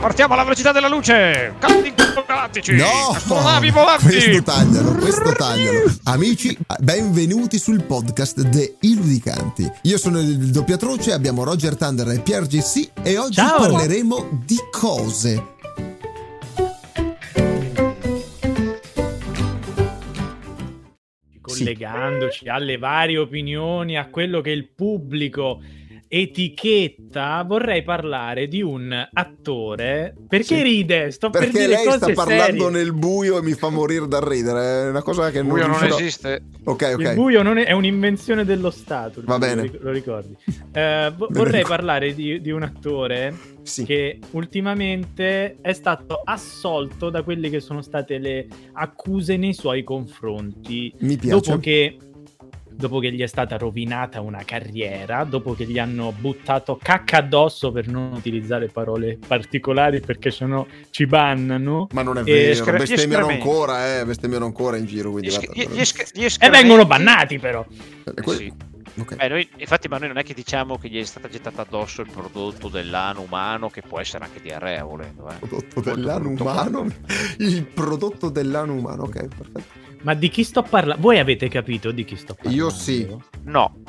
Partiamo alla velocità della luce! Campi galattici! No! Astronavi volanti! Questo taglialo, questo taglialo. Amici, benvenuti sul podcast de Iludicanti. Io sono il doppiatroce, abbiamo Roger Thunder e Pier GC e oggi Ciao. parleremo di cose. collegandoci alle varie opinioni, a quello che il pubblico etichetta, vorrei parlare di un attore. Perché Sì. ride? Sto per Perché dire lei cose sta parlando serie. nel buio e mi fa morire da ridere. È una cosa che non, Buio non riuscirò- esiste. Ok, ok. Il buio non è, è un'invenzione dello Stato. Va lo bene. Lo ricordi? Eh, vo- vorrei ricordo. parlare di, di un attore Sì. che ultimamente è stato assolto da quelle che sono state le accuse nei suoi confronti. Mi piace. Dopo che, dopo che gli è stata rovinata una carriera, dopo che gli hanno buttato cacca addosso per non utilizzare parole particolari perché sennò ci bannano. Ma non è vero, gli bestemmiano ancora, eh, bestemmiano ancora in giro. Quindi esc- gli- gli esc- gli E vengono bannati però. Eh, que- Sì. ok. Beh, noi- infatti, ma noi non è che diciamo che gli è stata gettata addosso il prodotto dell'ano umano, che può essere anche diarrea, volendo. Eh. prodotto Molto dell'ano umano. Il prodotto dell'ano umano, ok, perfetto. Ma di chi sto parlando? Voi avete capito di chi sto parlando? Io sì. No.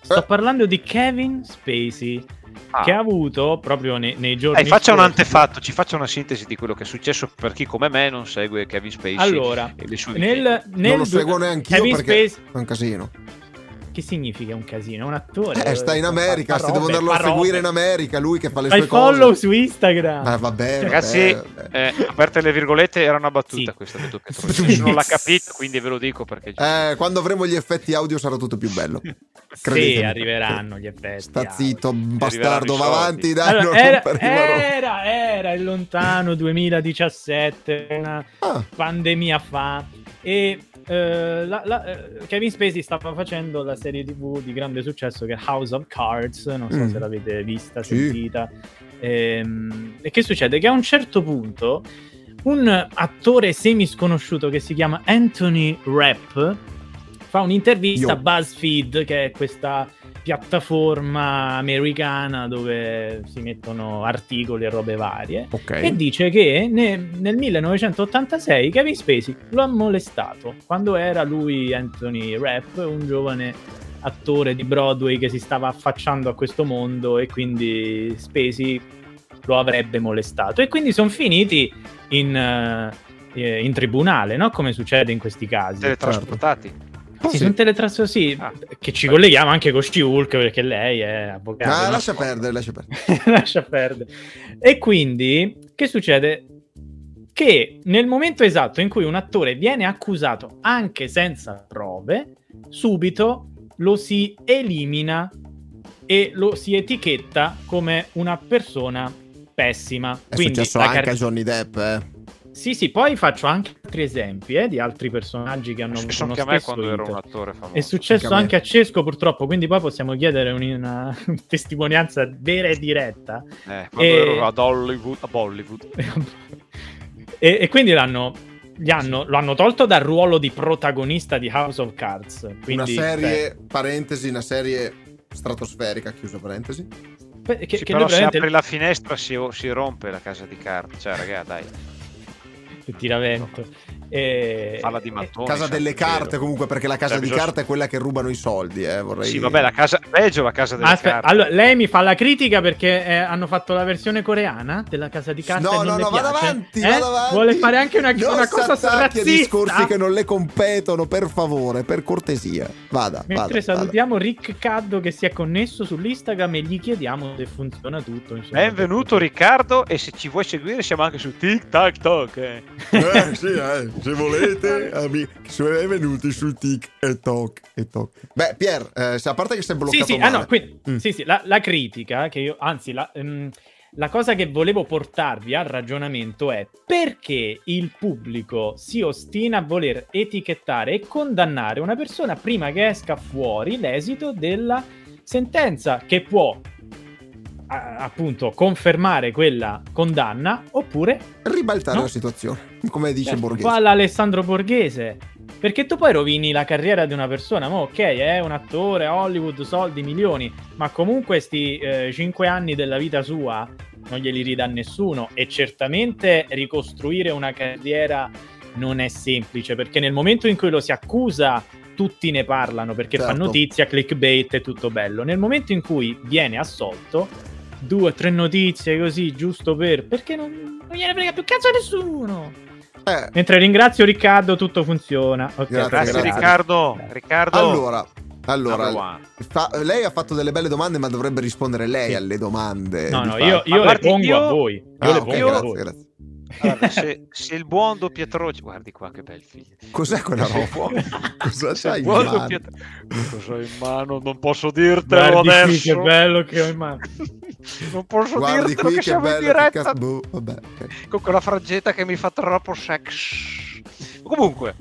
Sto Eh. parlando di Kevin Spacey, Ah. che ha avuto proprio nei, nei giorni Dai, faccia un scorsi- antefatto, ci faccia una sintesi di quello che è successo per chi come me non segue Kevin Spacey Allora, e le sue nel, nel non lo du- seguo neanche io Kevin perché Spacey- è un casino. Che significa un casino? È un attore. Eh, sta in America, se devo andarlo a seguire in America, lui che fa le Fai sue follow cose. su Instagram. Ma vabbè, Ragazzi, vabbè, eh, aperte le virgolette, era una battuta Sì. questa del doppiatore. Nessuno l'ha capito, quindi ve lo dico perché... Eh, quando avremo gli effetti audio sarà tutto più bello. sì, credetemi. arriveranno gli effetti. Sta audio. zitto, bastardo, va avanti, dai, Allora, era, era, era il lontano 2017, una Ah, pandemia fa. E eh, la- la- eh, Kevin Spacey stava facendo la serie tv di grande successo che è House of Cards. Non so Mm. se l'avete vista, Sì. sentita. Ehm, e che succede? Che a un certo punto un attore semi-sconosciuto che si chiama Anthony Rapp fa un'intervista Io. a BuzzFeed, che è questa piattaforma americana dove si mettono articoli e robe varie. ok. E dice che ne- nel 1986 Kevin Spacey lo ha molestato quando era lui, Anthony Rapp, un giovane attore di Broadway che si stava affacciando a questo mondo e quindi Spacey lo avrebbe molestato. E quindi sono finiti in, eh, in tribunale, no? Come succede in questi casi. Teletrasportati. Sì, Sì. sono teletrasportati, sì, Ah. che ci colleghiamo anche con She-Hulk perché lei è avvocato. Ah, no? lascia perdere, lascia perdere. lascia perdere. E quindi, che succede? Che nel momento esatto in cui un attore viene accusato anche senza prove, subito lo si elimina e lo si etichetta come una persona pessima. È Quindi successo anche car- a Johnny Depp, eh. Sì, sì, poi faccio anche altri esempi eh, di altri personaggi che hanno avuto successo uno anche a me quando ero un attore famoso. È successo Anche anche a Cesco purtroppo, quindi poi possiamo chiedere un- una testimonianza vera e diretta. Eh, quando E- ero ad Hollywood, a Bollywood. e, e quindi l'hanno, gli hanno, lo hanno tolto dal ruolo di protagonista di House of Cards. Quindi, una serie, parentesi, una serie stratosferica, chiusa parentesi. beh, che, Sì, che però se apri la finestra si, si rompe la casa di carte. Cioè, raga, dai. Vento. E, Falla di mattone. Casa delle carte comunque, perché la casa Cioè, di bisogna- carte è quella che rubano i soldi, eh, vorrei Sì, vabbè, la casa... Peggio la casa delle Aspetta, carte. allora, lei mi fa la critica perché eh, hanno fatto la versione coreana della casa di carte. No, e non no, no, vada piace? avanti, Eh? vada avanti. Vuole fare anche una, non una cosa razzista. discorsi che non le competono, per favore, per cortesia. Vada, Mentre vada, salutiamo Rick Caddo che si è connesso sull'Instagram e gli chiediamo se funziona tutto. Insomma, Benvenuto Riccardo e se ci vuoi seguire siamo anche su Tic Tac Toc. Eh. vada. Eh, sì, eh, se volete, amici, sono venuti su tic e toc e toc. Beh, Pier, eh, a parte che sei bloccato Sì, sì, ah, no, quindi- Mm. sì, sì, la, la critica che io, anzi, la, ehm, la cosa che volevo portarvi al ragionamento è perché il pubblico si ostina a voler etichettare e condannare una persona prima che esca fuori l'esito della sentenza che può a- appunto confermare quella condanna oppure ribaltare No. la situazione, come dice Certo, Borghese. Fa all'Alessandro Borghese. Perché tu poi rovini la carriera di una persona. Ma ok, è un attore, Hollywood, soldi, milioni. Ma comunque sti 5 anni della vita sua non glieli ridà nessuno e certamente ricostruire una carriera non è semplice perché nel momento in cui lo si accusa tutti ne parlano perché Certo. fa notizia, clickbait e tutto bello. Nel momento in cui viene assolto, due o tre notizie così, giusto per... perché non, non gliene frega più cazzo a nessuno. Eh, Mentre ringrazio Riccardo, tutto funziona. Ok, Grazie, Grazie, grazie. Riccardo. Riccardo. allora, allora fa- lei ha fatto delle belle domande, ma dovrebbe rispondere lei Sì. alle domande. No, no, fatto. io, io le pongo io- a voi. Io Ah, le pongo a grazie, voi. grazie. Guarda, se, se il buon doppiatroce, guardi qua che bel figlio. Cos'è quella roba? Cosa c'hai in mano? doppiat- Cosa ho in mano? Non posso dirtelo Guardi qui adesso. che bello che ho in mano. Non posso Guardi dirtelo qui che che siamo in bello, che diretta cazzo. boh, vabbè, ok. con quella frangetta che mi fa troppo sex. Comunque,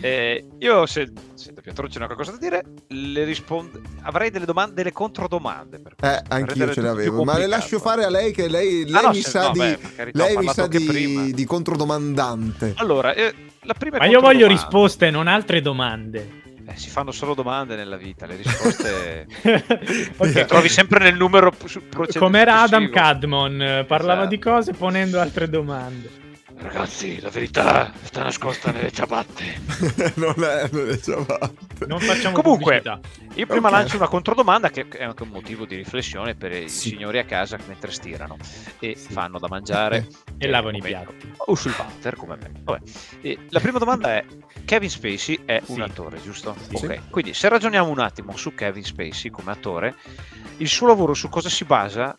eh, io se, se Doppiatroce c'è una qualcosa da dire, le rispondo. Avrei delle domande, delle controdomande. Per Eh, anch'io ce le avevo, ma le lascio fare a lei che lei, lei Ah, no, mi se- sa no, di beh, carità, lei mi sa di, di controdomandante. Allora, eh, la prima Ma io voglio risposte, non altre domande. Eh, si fanno solo domande nella vita, le risposte Ok. le trovi sempre nel numero procedere Com'era Adam. Cadmon, eh, parlava Esatto. di cose ponendo altre domande. Ragazzi, la verità sta nascosta nelle ciabatte. non è, è ciabatte. Non facciamo Comunque, pubblicità. Io prima Ok. lancio una controdomanda che è anche un motivo di riflessione per i Sì. signori a casa mentre stirano e Sì. fanno da mangiare E lavano i piatti. o sul water come me. Vabbè. E la prima domanda è: Kevin Spacey è un Sì. attore, giusto? Sì. Ok, quindi se ragioniamo un attimo su Kevin Spacey come attore, il suo lavoro su cosa si basa?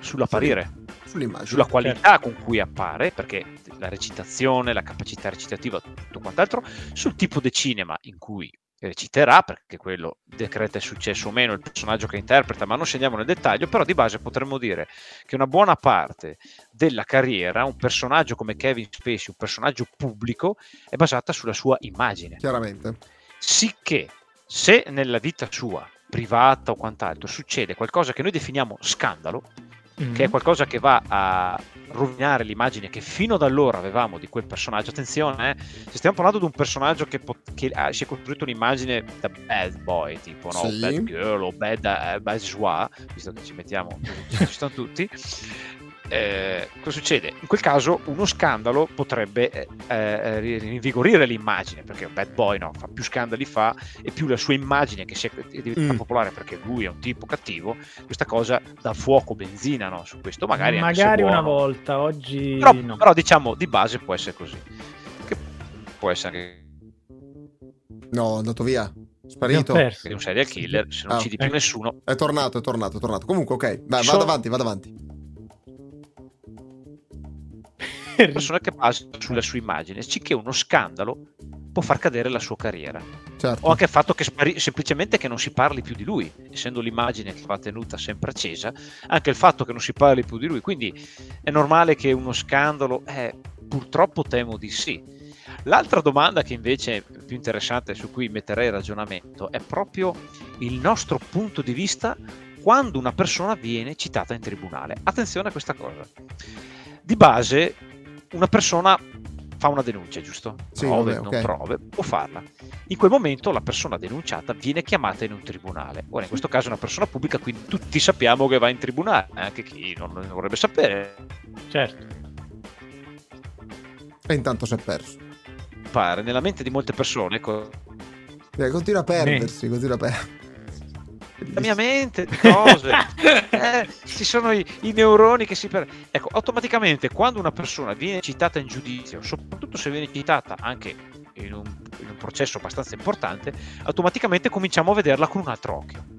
Sull'apparire, Sull'immagine. sulla qualità con cui appare, perché la recitazione, la capacità recitativa, tutto quant'altro, sul tipo di cinema in cui reciterà, perché quello decreta il successo o meno il personaggio che interpreta, ma non scendiamo nel dettaglio, però di base potremmo dire che una buona parte della carriera, un personaggio come Kevin Spacey, un personaggio pubblico, è basata sulla sua immagine. Chiaramente. Sicché, se nella vita sua, privata o quant'altro, succede qualcosa che noi definiamo scandalo, Mm. che è qualcosa che va a rovinare l'immagine che fino ad allora avevamo di quel personaggio. Attenzione, eh, stiamo parlando di un personaggio che, pot- che ha- si è costruito un'immagine da bad boy, tipo no, Sì. bad girl o bad, eh, bad joie, visto che ci mettiamo, ci stanno tutti. Eh, cosa succede? In quel caso uno scandalo potrebbe eh, eh, ri- rinvigorire l'immagine, perché un bad boy no, fa più scandali fa e più la sua immagine che si è, è diventata Mm. popolare perché lui è un tipo cattivo, questa cosa dà fuoco, benzina no, su questo, magari, Magari una buono. volta, oggi Però, no. però diciamo di base può essere così. Che può essere anche No, è andato via. Sparito. che un serial killer, se non Ah, uccidi più ecco. nessuno, È tornato, è tornato, è tornato. Comunque, ok. Vai, Sono- vado avanti, vado avanti. Persona che basa sulla sua immagine, sicché uno scandalo può far cadere la sua carriera. Certo. O anche il fatto che spari- semplicemente che non si parli più di lui, essendo l'immagine che va tenuta sempre accesa, anche il fatto che non si parli più di lui. Quindi è normale che uno scandalo, eh, purtroppo temo di sì. L'altra domanda che invece è più interessante, su cui metterei ragionamento, è proprio il nostro punto di vista quando una persona viene citata in tribunale. Attenzione a questa cosa. Di base, una persona fa una denuncia, giusto? Sì, prove, vabbè, non prove, può farla. In quel momento la persona denunciata viene chiamata in un tribunale. Ora, in questo caso è una persona pubblica, quindi tutti sappiamo che va in tribunale, anche chi non vorrebbe sapere. Certo. E intanto si è perso. Pare nella mente di molte persone, co- Eh, continua a perdersi, continua a perdersi. La mia mente cose, eh, ci sono i, i neuroni che si per... Ecco, automaticamente quando una persona viene citata in giudizio, soprattutto se viene citata anche in un, in un processo abbastanza importante, automaticamente cominciamo a vederla con un altro occhio.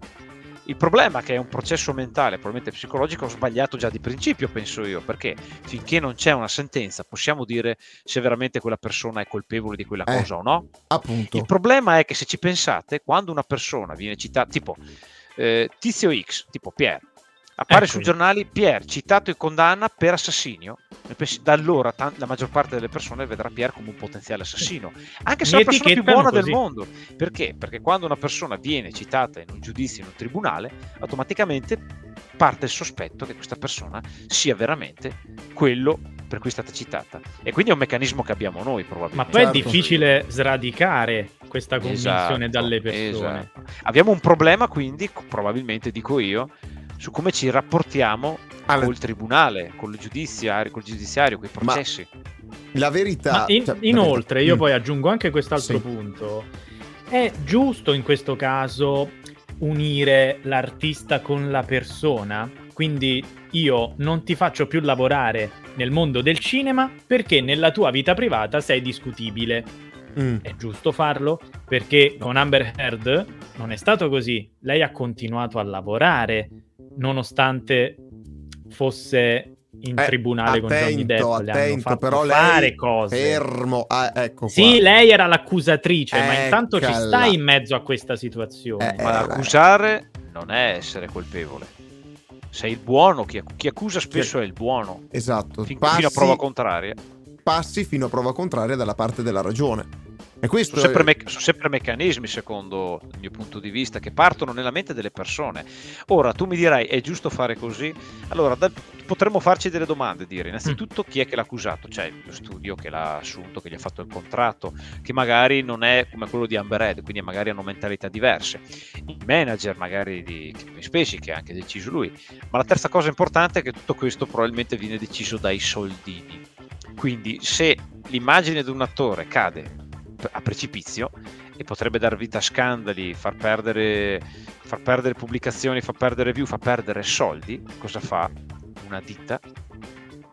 Il problema è che è un processo mentale, probabilmente psicologico, sbagliato già di principio, penso io, perché finché non c'è una sentenza possiamo dire se veramente quella persona è colpevole di quella Eh. cosa o no. Appunto. Il problema è che se ci pensate, quando una persona viene citata, tipo eh, Tizio X, tipo Pier, appare Ecco. sui giornali Pier citato in condanna per assassinio, e da allora tan- la maggior parte delle persone vedrà Pier come un potenziale assassino, anche se è la persona più buona del così. mondo. Perché? Perché quando una persona viene citata in un giudizio, in un tribunale, automaticamente parte il sospetto che questa persona sia veramente quello per cui è stata citata. E quindi è un meccanismo che abbiamo noi Ma probabilmente. poi è Certo. difficile sradicare questa convinzione Esatto, dalle persone. esatto. Abbiamo un problema quindi, probabilmente dico io, su come ci rapportiamo Alle... col tribunale, con il giudiziario, col giudiziario, con i processi. Ma la verità... In, cioè, inoltre, io mm. poi aggiungo anche quest'altro sì. punto. È giusto in questo caso unire l'artista con la persona? Quindi io non ti faccio più lavorare nel mondo del cinema perché nella tua vita privata sei discutibile. Mm. È giusto farlo perché con Amber Heard non è stato così. Lei ha continuato a lavorare nonostante fosse in eh, tribunale attento, con Johnny Depp. Attento, però lei cose. fermo. Ah, ecco sì, qua. lei era l'accusatrice, Eccala. ma intanto ci stai in mezzo a questa situazione. Eh, ma accusare non è essere colpevole. Sei il buono, chi, chi accusa spesso chi... è il buono. Esatto. Fin, passi, fino a prova contraria. Passi fino a prova contraria dalla parte della ragione. E questo sono, sempre me- sono sempre meccanismi, secondo il mio punto di vista, che partono nella mente delle persone. Ora, tu mi dirai, è giusto fare così? Allora, da- potremmo farci delle domande, dire innanzitutto chi è che l'ha accusato, cioè lo studio che l'ha assunto, che gli ha fatto il contratto, che magari non è come quello di Amber Heard, quindi magari hanno mentalità diverse. Il manager magari di Kevin Spacey, che ha anche deciso lui. Ma la terza cosa importante è che tutto questo probabilmente viene deciso dai soldini. Quindi se l'immagine di un attore cade a precipizio e potrebbe dar vita a scandali, far perdere, far perdere pubblicazioni, far perdere view, far perdere soldi, cosa fa una ditta?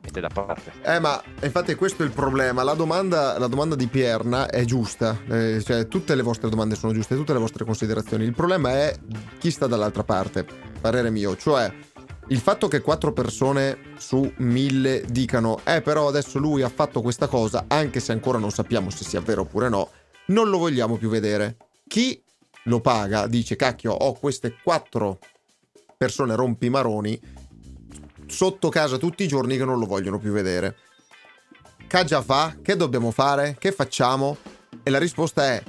Mette da parte. Eh, ma infatti questo è il problema. La domanda, la domanda di Pierna è giusta, eh, cioè tutte le vostre domande sono giuste, tutte le vostre considerazioni. Il problema è chi sta dall'altra parte, parere mio, cioè il fatto che quattro persone su mille dicano eh però adesso lui ha fatto questa cosa, anche se ancora non sappiamo se sia vero oppure no, non lo vogliamo più vedere. Chi lo paga dice cacchio ho queste quattro persone rompimaroni sotto casa tutti i giorni che non lo vogliono più vedere. Caggia fa? Che dobbiamo fare? Che facciamo? E la risposta è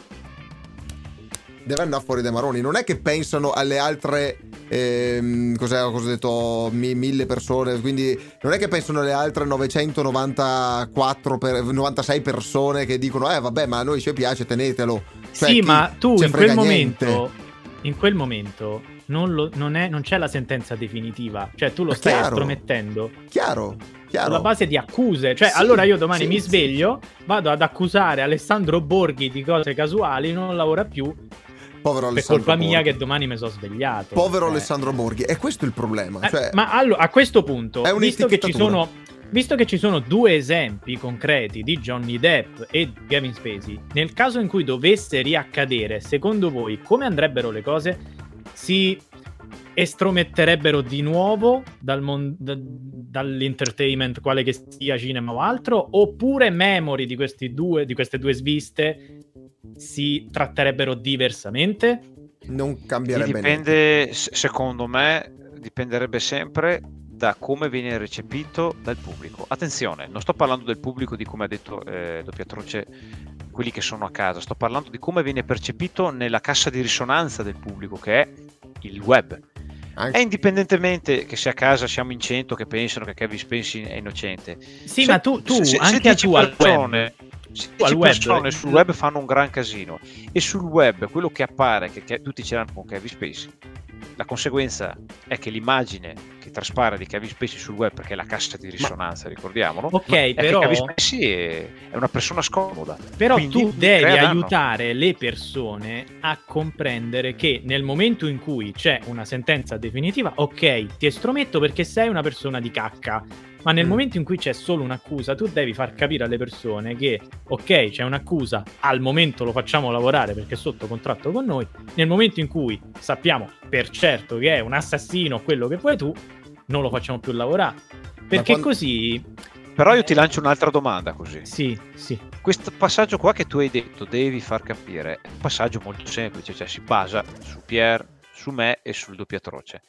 deve andare fuori dai maroni. Non è che pensano alle altre ehm, cos'è, cosa ho detto, mi, mille persone, quindi non è che pensano alle altre 994 per, 96 persone che dicono eh vabbè ma a noi ci piace tenetelo. Cioè, sì, ma tu in quel momento in quel momento non, lo, non, è, non, c'è la sentenza definitiva, cioè tu lo stai chiaro, estromettendo. Chiaro. Chiaro. Sulla base di accuse, cioè sì, allora io domani sì, mi sveglio, sì. vado ad accusare Alessandro Borghi di cose casuali, non lavora più Povero per colpa Borghi. mia che domani mi sono svegliato. Povero eh. Alessandro Borghi. E questo è il problema. Eh, cioè... ma allora, a questo punto, visto che, ci sono, visto che ci sono due esempi concreti di Johnny Depp e Gavin Spacey, nel caso in cui dovesse riaccadere, secondo voi come andrebbero le cose? Si estrometterebbero di nuovo dal mon- da- dall'entertainment, quale che sia cinema o altro, oppure memory di, due, di queste due sviste si tratterebbero diversamente? Non cambierebbe dipende, niente. secondo me, dipenderebbe sempre da come viene recepito dal pubblico. Attenzione, non sto parlando del pubblico di come ha detto eh, Doppiatroce, quelli che sono a casa, sto parlando di come viene percepito nella cassa di risonanza del pubblico, che è il web. Anche... E indipendentemente che sia a casa siamo in cento che pensano che Kevin Spacey è innocente. Sì, se, ma tu, tu se, anche se tu persone, al web al web. persone sul web fanno un gran casino e sul web quello che appare che, che tutti ce l'hanno con Kevin Spacey la conseguenza è che l'immagine che traspare di Kevin Spacey sul web, perché è la cassa di risonanza, Ma... ricordiamolo, ok, però... Kevin Spacey è, è, una persona scomoda. Però tu devi aiutare le persone a comprendere che nel momento in cui c'è una sentenza definitiva, ok, ti estrometto perché sei una persona di cacca, ma nel mm. momento in cui c'è solo un'accusa, tu devi far capire alle persone che, ok, c'è un'accusa, al momento lo facciamo lavorare perché è sotto contratto con noi, nel momento in cui sappiamo per certo che è un assassino quello che vuoi tu, non lo facciamo più lavorare. Perché quando... così... Però io ti lancio un'altra domanda così. Sì, sì. Questo passaggio qua che tu hai detto devi far capire è un passaggio molto semplice, cioè si basa su Pierre, su me e sul doppiatroce.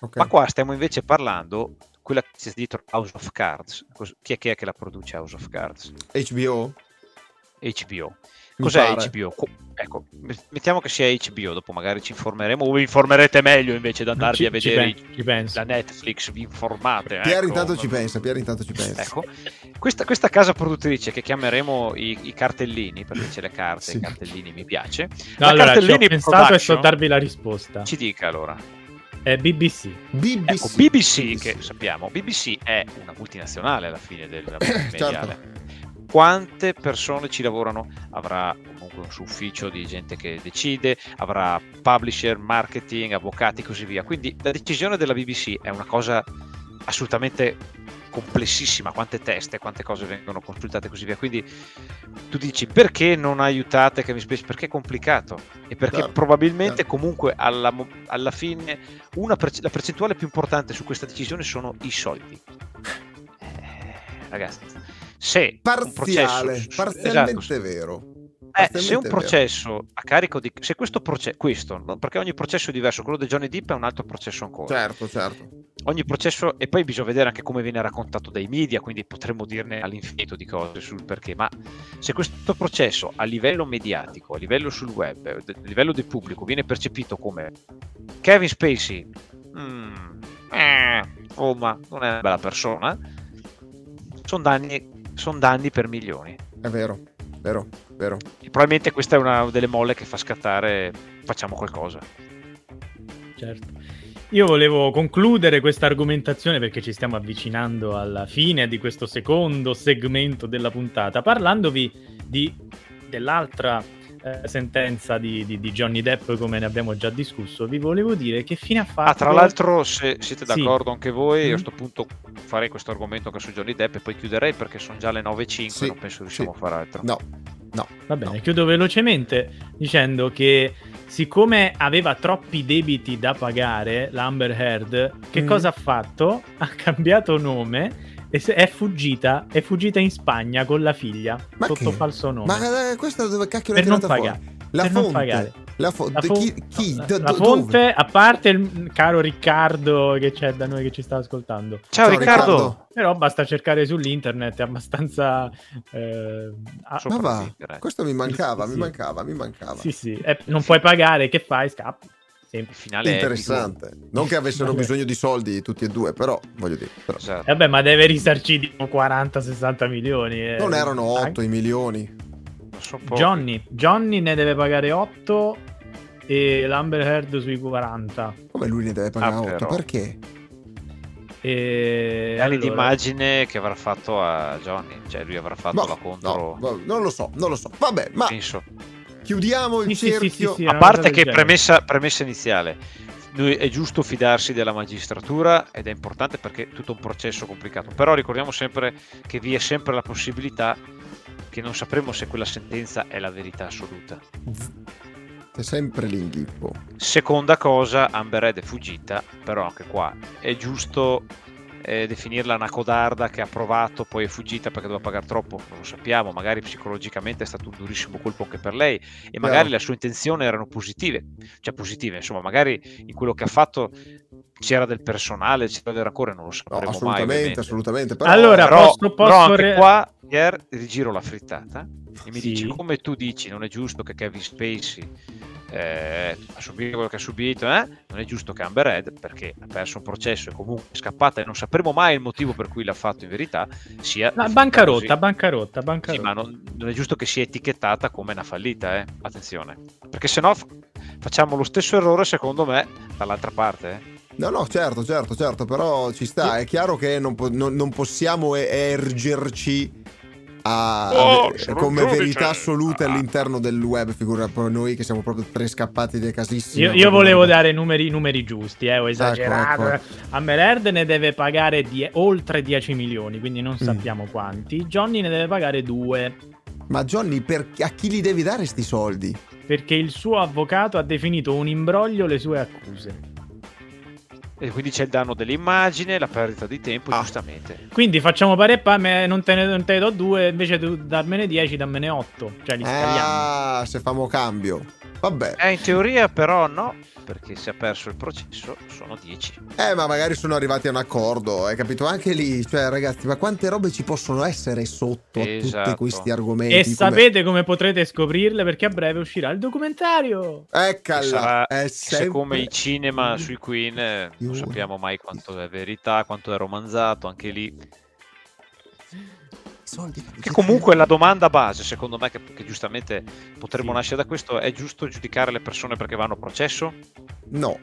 Okay. Ma qua stiamo invece parlando quella che c'è dietro House of Cards. Chi è che, è che la produce House of Cards? HBO? HBO. Cos'è HBO? Ecco, mettiamo che sia HBO, dopo magari ci informeremo o vi informerete meglio invece di andarvi ci, a vedere ci pen- la Netflix, vi informate. Pier ecco. intanto ci pensa, Pier intanto ci pensa. Ecco, questa, questa casa produttrice che chiameremo i, i, cartellini, perché c'è le carte, sì. i cartellini mi piace. No, allora, cartellini ho pensato e so darvi la risposta. Ci dica allora È BBC. BBC. Ecco, BBC, che sappiamo, BBC è una multinazionale alla fine del mediale. Certo. Quante persone ci lavorano? Avrà comunque un suo ufficio di gente che decide, avrà publisher, marketing, avvocati e così via. Quindi la decisione della BBC è una cosa assolutamente complessissima, quante teste, quante cose vengono consultate e così via. Quindi tu dici perché non aiutate Kevin Spacey? Perché è complicato e perché Certo, probabilmente certo. comunque alla, alla fine una perce- la percentuale più importante su questa decisione sono i soldi. Eh, ragazzi, se un Parziale, processo, parzialmente esatto, vero. eh, se un processo a carico di se questo processo questo no? perché ogni processo è diverso quello di Johnny Depp è un altro processo ancora Certo, certo. Ogni processo e poi bisogna vedere anche come viene raccontato dai media quindi potremmo dirne all'infinito di cose sul perché ma se questo processo a livello mediatico a livello sul web a livello del pubblico viene percepito come Kevin Spacey mm, eh, oh, ma non è una bella persona sono danni, son danni per milioni È vero, vero, vero. e probabilmente questa è una delle molle che fa scattare facciamo qualcosa Certo. Io volevo concludere questa argomentazione perché ci stiamo avvicinando alla fine di questo secondo segmento della puntata, parlandovi di, dell'altra eh, sentenza di, di- di Johnny Depp, come ne abbiamo già discusso. Vi volevo dire che fine ha fatto. Ah, tra l'altro, se siete Sì. d'accordo anche voi, io a Mhm. questo punto farei questo argomento anche su Johnny Depp e poi chiuderei perché sono già le 9.05 Sì, e non penso riusciamo sì. a fare altro. No, Va bene, No. chiudo velocemente dicendo che siccome aveva troppi debiti da pagare l'Amber Heard, che Mm. cosa ha fatto? Ha cambiato nome e è fuggita, è fuggita in Spagna con la figlia Ma sotto che? falso nome. ma eh, questa dove cacchio non tirata fuori? La per non fonte. pagare. La, fo- La fo- chi, chi? no, Do- la fonte, dove? a parte il caro Riccardo che c'è da noi che ci sta ascoltando. Ciao, Ciao, Riccardo! Riccardo. Però basta cercare sull'internet, è abbastanza... eh, Ma va, questo mi mancava, Sì, mi sì. mancava, mi mancava. sì, sì, eh, non puoi pagare, che fai? Scappi. Finale è Interessante. Non che avessero Vabbè. bisogno di soldi tutti e due, però voglio dire. però. Eh, Vabbè, ma deve risarcire tipo 40-60 milioni. eh. Non erano 8 Anche- i milioni. Johnny. Johnny ne deve pagare 8 e l'Amber Heard sui 40. Come lui ne deve pagare Ah, 8? però. Perché? E Anni allora- di immagine che avrà fatto a Johnny, cioè lui avrà fatto No, la contro. no, no, non lo so, non lo so. Vabbè, ma penso. chiudiamo il Sì, sì, sì, cerchio. sì, sì, A parte che premessa, premessa iniziale, noi è giusto fidarsi della magistratura ed è importante perché è tutto un processo complicato, però ricordiamo sempre che vi è sempre la possibilità che non sapremo se quella sentenza è la verità assoluta. C'è sempre l'inghippo. Seconda cosa, Amber Heard è fuggita, però anche qua è giusto eh, definirla una codarda che ha provato, poi è fuggita perché doveva pagare troppo, non lo sappiamo, magari psicologicamente è stato un durissimo colpo anche per lei e magari le sue intenzioni erano positive, cioè positive, insomma, magari in quello che ha fatto c'era del personale, c'era del rancore, non lo No, sapremo mai. assolutamente, ovviamente. assolutamente. Però, Allora, Però, posso- però posso anche re- qua, Pier, rigiro la frittata e mi Sì. dici come tu dici non è giusto che Kevin Spacey eh, ha subito quello che ha subito, eh? non è giusto che Amber Heard, perché ha perso un processo e comunque è scappata e non sapremo mai il motivo per cui l'ha fatto in verità, sia... No, bancarotta, così. bancarotta, Sì, bancarotta. ma non, non è giusto che sia etichettata come una fallita, eh? attenzione, perché se no facciamo lo stesso errore secondo me dall'altra parte. No, no, certo, certo, certo, però ci sta. È chiaro che non, po- non- non possiamo ergerci a- Oh, a- come verità assoluta Ah. all'interno del web. Figura noi che siamo proprio tre scappati dei casissimi. Io, io volevo dare numeri, numeri giusti, eh, ho esagerato. ecco. Amber Heard ne deve pagare die- oltre 10 milioni, quindi non Mm. sappiamo quanti. Johnny ne deve pagare 2, Ma Johnny, per- a chi li devi dare sti soldi? perché il suo avvocato ha definito un imbroglio le sue accuse. E quindi c'è il danno dell'immagine, la perdita di tempo, Ah. giustamente. Quindi facciamo pari e pa, me- non te ne, non te ne do 2, invece tu darmene 10, dammene 8. Cioè li scaliamo. Ah, se famo cambio. Vabbè. Eh, in teoria però no, perché se ha perso il processo sono 10. Eh, ma magari sono arrivati a un accordo, hai capito? Anche lì, cioè, ragazzi, ma quante robe ci possono essere sotto a tutti Esatto. questi argomenti? E come- sapete come potrete scoprirle? Perché a breve uscirà il documentario. Eccola, sarà- è Se sempre... come i cinema sui Queen eh, non sappiamo mai quanto è verità, quanto è romanzato, anche lì. Soldi, Che comunque la domanda base, secondo me, che, che giustamente potremmo Sì. nascere da questo, è giusto giudicare le persone perché vanno a processo? No,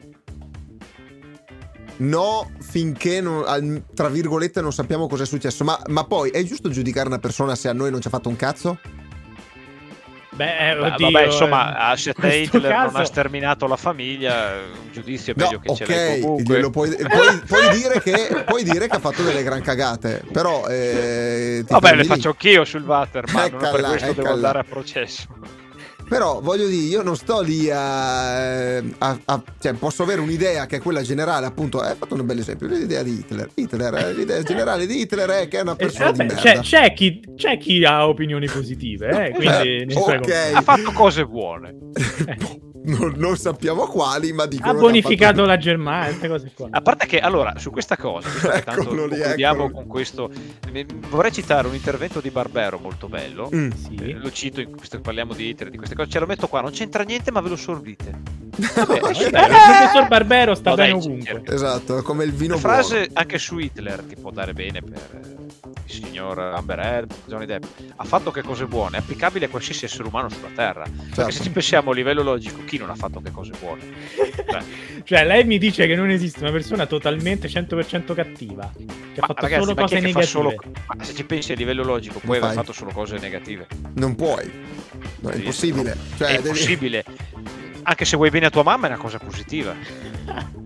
no finché, non, tra virgolette, non sappiamo cosa è successo. Ma, ma poi è giusto giudicare una persona se a noi non ci ha fatto un cazzo? Beh, eh, oddio, vabbè, insomma, a Hitler caso... non ha sterminato la famiglia, un giudizio è meglio no, che okay, ce l'hai comunque. Puoi, puoi, puoi, dire che, puoi, dire che, ha fatto delle gran cagate, però... Eh, vabbè, le faccio anch'io sul Waterman, non per questo devo andare a processo. Però voglio dire, io non sto lì a, a, a, cioè, posso avere un'idea che è quella generale, appunto. Hai fatto un bel esempio. L'idea di Hitler. Hitler eh, l'idea generale di Hitler è che è una persona eh, vabbè, di c'è, c'è, chi, c'è, chi, ha opinioni positive, eh, quindi eh, okay. ha fatto cose buone. non, non, sappiamo quali, ma dicono ha bonificato fatto... la Germania, queste cose qua. A parte che allora su questa cosa, tanto lì, concludiamo con questo, vorrei citare un intervento di Barbero molto bello. Mm. Sì. Eh, lo cito in questo che parliamo di Hitler, di queste cose. Ce lo metto qua, non c'entra niente, ma ve lo sorbite. Vabbè, vabbè, il professor Barbero sta no, bene dai, ovunque. Esatto, come il vino La frase buono. anche su Hitler ti può dare bene per il signor Amber Heard, Johnny Depp. Ha fatto che cose buone, è applicabile a qualsiasi essere umano sulla Terra. Certo. Perché se ci pensiamo a livello logico, chi non ha fatto che cose buone? Cioè. cioè, lei mi dice che non esiste una persona totalmente 100% cattiva, che ha fatto ragazzi, solo cose negative. Solo... Ma se ci pensi a livello logico, puoi aver fatto solo cose negative. Non puoi. No, è impossibile. Cioè, è impossibile. Anche se vuoi bene a tua mamma è una cosa positiva.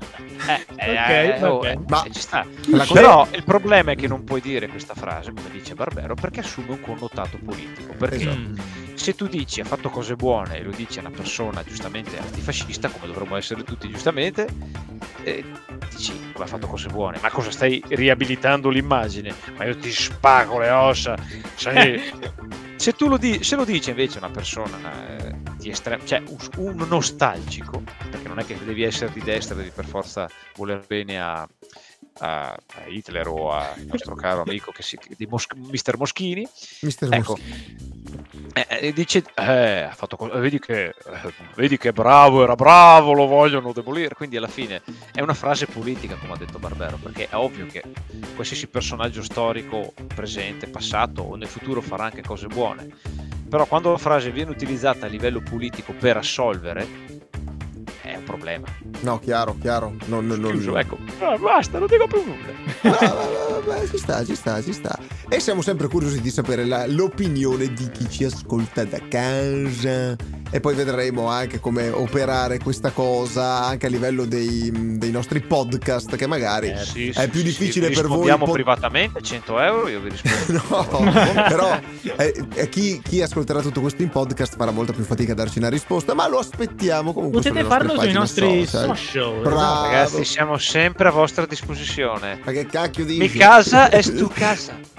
Eh, eh, okay, oh, okay. Ma, ci sta. Però il problema è che non puoi dire questa frase, come dice Barbero, perché assume un connotato politico. Perché esatto. se tu dici ha fatto cose buone e lo dici a una persona giustamente antifascista, come dovremmo essere tutti giustamente, eh, dici ha fatto cose buone, ma cosa stai riabilitando l'immagine? Ma io ti spago le ossa. Sai, se tu lo, di- se lo dice invece una persona eh, di estremo, cioè un, nostalgico, perché non è che devi essere di destra, devi per forza voler bene a, a, Hitler o al nostro caro amico che si, di Mos- Mister Moschini. Mister ecco, eh, eh, dice, eh, ha fatto, vedi, che, eh, vedi che bravo, era bravo, lo vogliono demolire. Quindi alla fine è una frase politica, come ha detto Barbero, perché è ovvio che qualsiasi personaggio storico, presente, passato o nel futuro farà anche cose buone. Però quando la frase viene utilizzata a livello politico per assolvere, è un problema. No, chiaro, chiaro. Non, non, Chiuso, non... ecco. No, basta, non dico più nulla. Ah, beh, ci sta, ci sta, ci sta. E siamo sempre curiosi di sapere la, l'opinione di chi ci ascolta da casa. E poi vedremo anche come operare questa cosa anche a livello dei, dei nostri podcast, che magari eh, sì, è più difficile sì, per voi. Rispondiamo po- privatamente 100 euro, io vi rispondo. no, però eh, eh, chi, chi, ascolterà tutto questo in podcast farà molta più fatica a darci una risposta, ma lo aspettiamo comunque. Potete farlo sui nostri social. social. Bravo. Ragazzi, siamo sempre a vostra disposizione. Ma che cacchio dici? Mi casa è tu casa.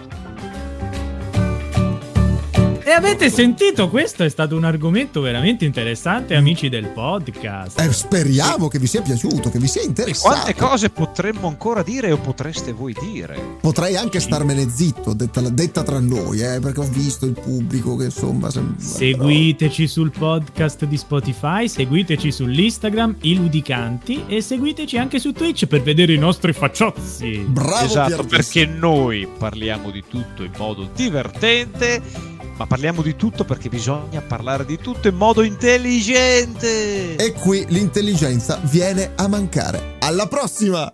E avete sentito? Questo è stato un argomento veramente interessante, amici del podcast. Eh, speriamo che vi sia piaciuto, che vi sia interessato. E quante cose potremmo ancora dire o potreste voi dire? Potrei anche starmene zitto, detta, detta tra noi, eh, perché ho visto il pubblico che insomma... Sembra, seguiteci però... sul podcast di Spotify, seguiteci sull'Instagram, i ludicanti e seguiteci anche su Twitch per vedere i nostri facciozzi. Bravo Esatto, perché noi parliamo di tutto in modo divertente ma parliamo di tutto perché bisogna parlare di tutto in modo intelligente. E qui l'intelligenza viene a mancare. Alla prossima!